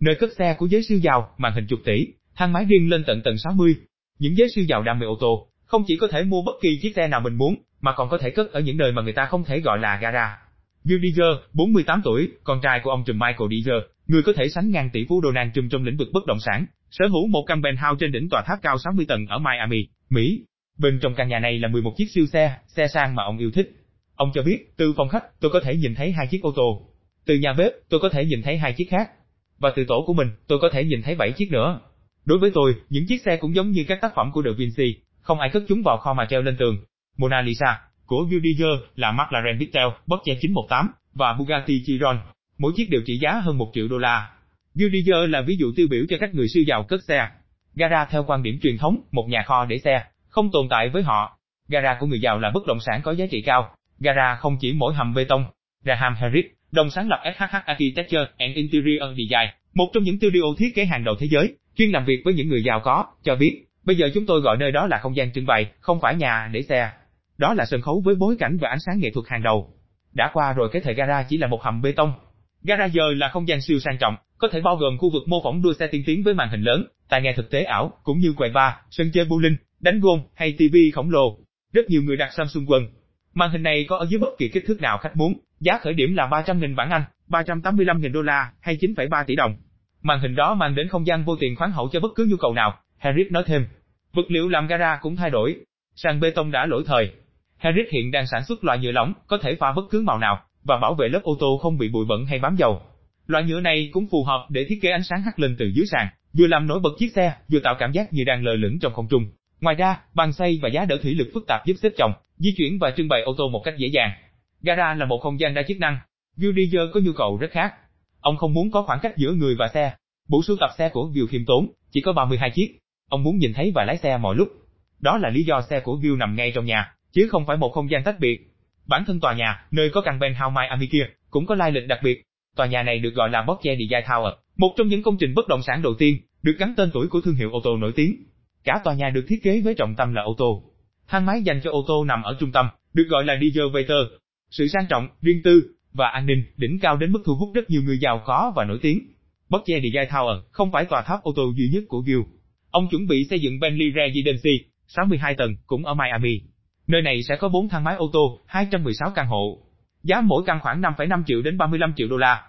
nơi cất xe của giới siêu giàu, màn hình chục tỷ, thang máy riêng lên tận tầng 60. Những giới siêu giàu đam mê ô tô, không chỉ có thể mua bất kỳ chiếc xe nào mình muốn, mà còn có thể cất ở những nơi mà người ta không thể gọi là gara. Bill Diger, 48 tuổi, con trai của ông trùm Michael Diger, người có thể sánh ngang tỷ phú Donald Trump trong lĩnh vực bất động sản, sở hữu một căn penthouse trên đỉnh tòa tháp cao 60 tầng ở Miami, Mỹ. Bên trong căn nhà này là 11 chiếc siêu xe, xe sang mà ông yêu thích. Ông cho biết, từ phòng khách, tôi có thể nhìn thấy hai chiếc ô tô. Từ nhà bếp, tôi có thể nhìn thấy hai chiếc khác. Và từ tổ của mình, tôi có thể nhìn thấy 7 chiếc nữa. Đối với tôi, những chiếc xe cũng giống như các tác phẩm của Da Vinci, không ai cất chúng vào kho mà treo lên tường. Mona Lisa, của Rudiger là McLaren Vittel, Porsche 918 và Bugatti Chiron. Mỗi chiếc đều trị giá hơn 1 triệu đô la. Rudiger là ví dụ tiêu biểu cho các người siêu giàu cất xe. Gara theo quan điểm truyền thống, một nhà kho để xe, không tồn tại với họ. Gara của người giàu là bất động sản có giá trị cao. Gara không chỉ mỗi hầm bê tông. Graham Harris, đồng sáng lập SHH Architecture and Interior Design, một trong những studio thiết kế hàng đầu thế giới, chuyên làm việc với những người giàu có, cho biết, bây giờ chúng tôi gọi nơi đó là không gian trưng bày, không phải nhà để xe. Đó là sân khấu với bối cảnh và ánh sáng nghệ thuật hàng đầu. Đã qua rồi cái thời gara chỉ là một hầm bê tông. Gara giờ là không gian siêu sang trọng, có thể bao gồm khu vực mô phỏng đua xe tiên tiến với màn hình lớn, tai nghe thực tế ảo, cũng như quầy bar, sân chơi bowling, đánh gôn hay TV khổng lồ. Rất nhiều người đặt Samsung quần. Màn hình này có ở dưới bất kỳ kích thước nào khách muốn, giá khởi điểm là 300.000 bảng Anh, 385.000 đô la hay 9,3 tỷ đồng. Màn hình đó mang đến không gian vô tiền khoáng hậu cho bất cứ nhu cầu nào, Harris nói thêm. Vật liệu làm gara cũng thay đổi. Sàn bê tông đã lỗi thời. Harris hiện đang sản xuất loại nhựa lỏng, có thể pha bất cứ màu nào, và bảo vệ lớp ô tô không bị bụi bẩn hay bám dầu. Loại nhựa này cũng phù hợp để thiết kế ánh sáng hắt lên từ dưới sàn, vừa làm nổi bật chiếc xe, vừa tạo cảm giác như đang lơ lửng trong không trung. Ngoài ra, bàn xây và giá đỡ thủy lực phức tạp giúp xếp chồng, di chuyển và trưng bày ô tô một cách dễ dàng. Gara là một không gian đa chức năng. Villiger có nhu cầu rất khác. Ông không muốn có khoảng cách giữa người và xe. Bộ sưu tập xe của View khiêm tốn, chỉ có 32 chiếc. Ông muốn nhìn thấy và lái xe mọi lúc. Đó là lý do xe của View nằm ngay trong nhà, chứ không phải một không gian tách biệt. Bản thân tòa nhà, nơi có căn penthouse Miami kia, cũng có lai lịch đặc biệt. Tòa nhà này được gọi là Porsche Design Tower, một trong những công trình bất động sản đầu tiên, được gắn tên tuổi của thương hiệu ô tô nổi tiếng. Cả tòa nhà được thiết kế với trọng tâm là ô tô. Thang máy dành cho ô tô nằm ở trung tâm, được gọi là Elevator. Sự sang trọng, riêng tư và an ninh đỉnh cao đến mức thu hút rất nhiều người giàu có và nổi tiếng. Porsche Design Tower không phải tòa tháp ô tô duy nhất của Gil. Ông chuẩn bị xây dựng Bentley Residency, 62 tầng, cũng ở Miami. Nơi này sẽ có 4 thang máy ô tô, 216 căn hộ. Giá mỗi căn khoảng 5,5 triệu đến 35 triệu đô la.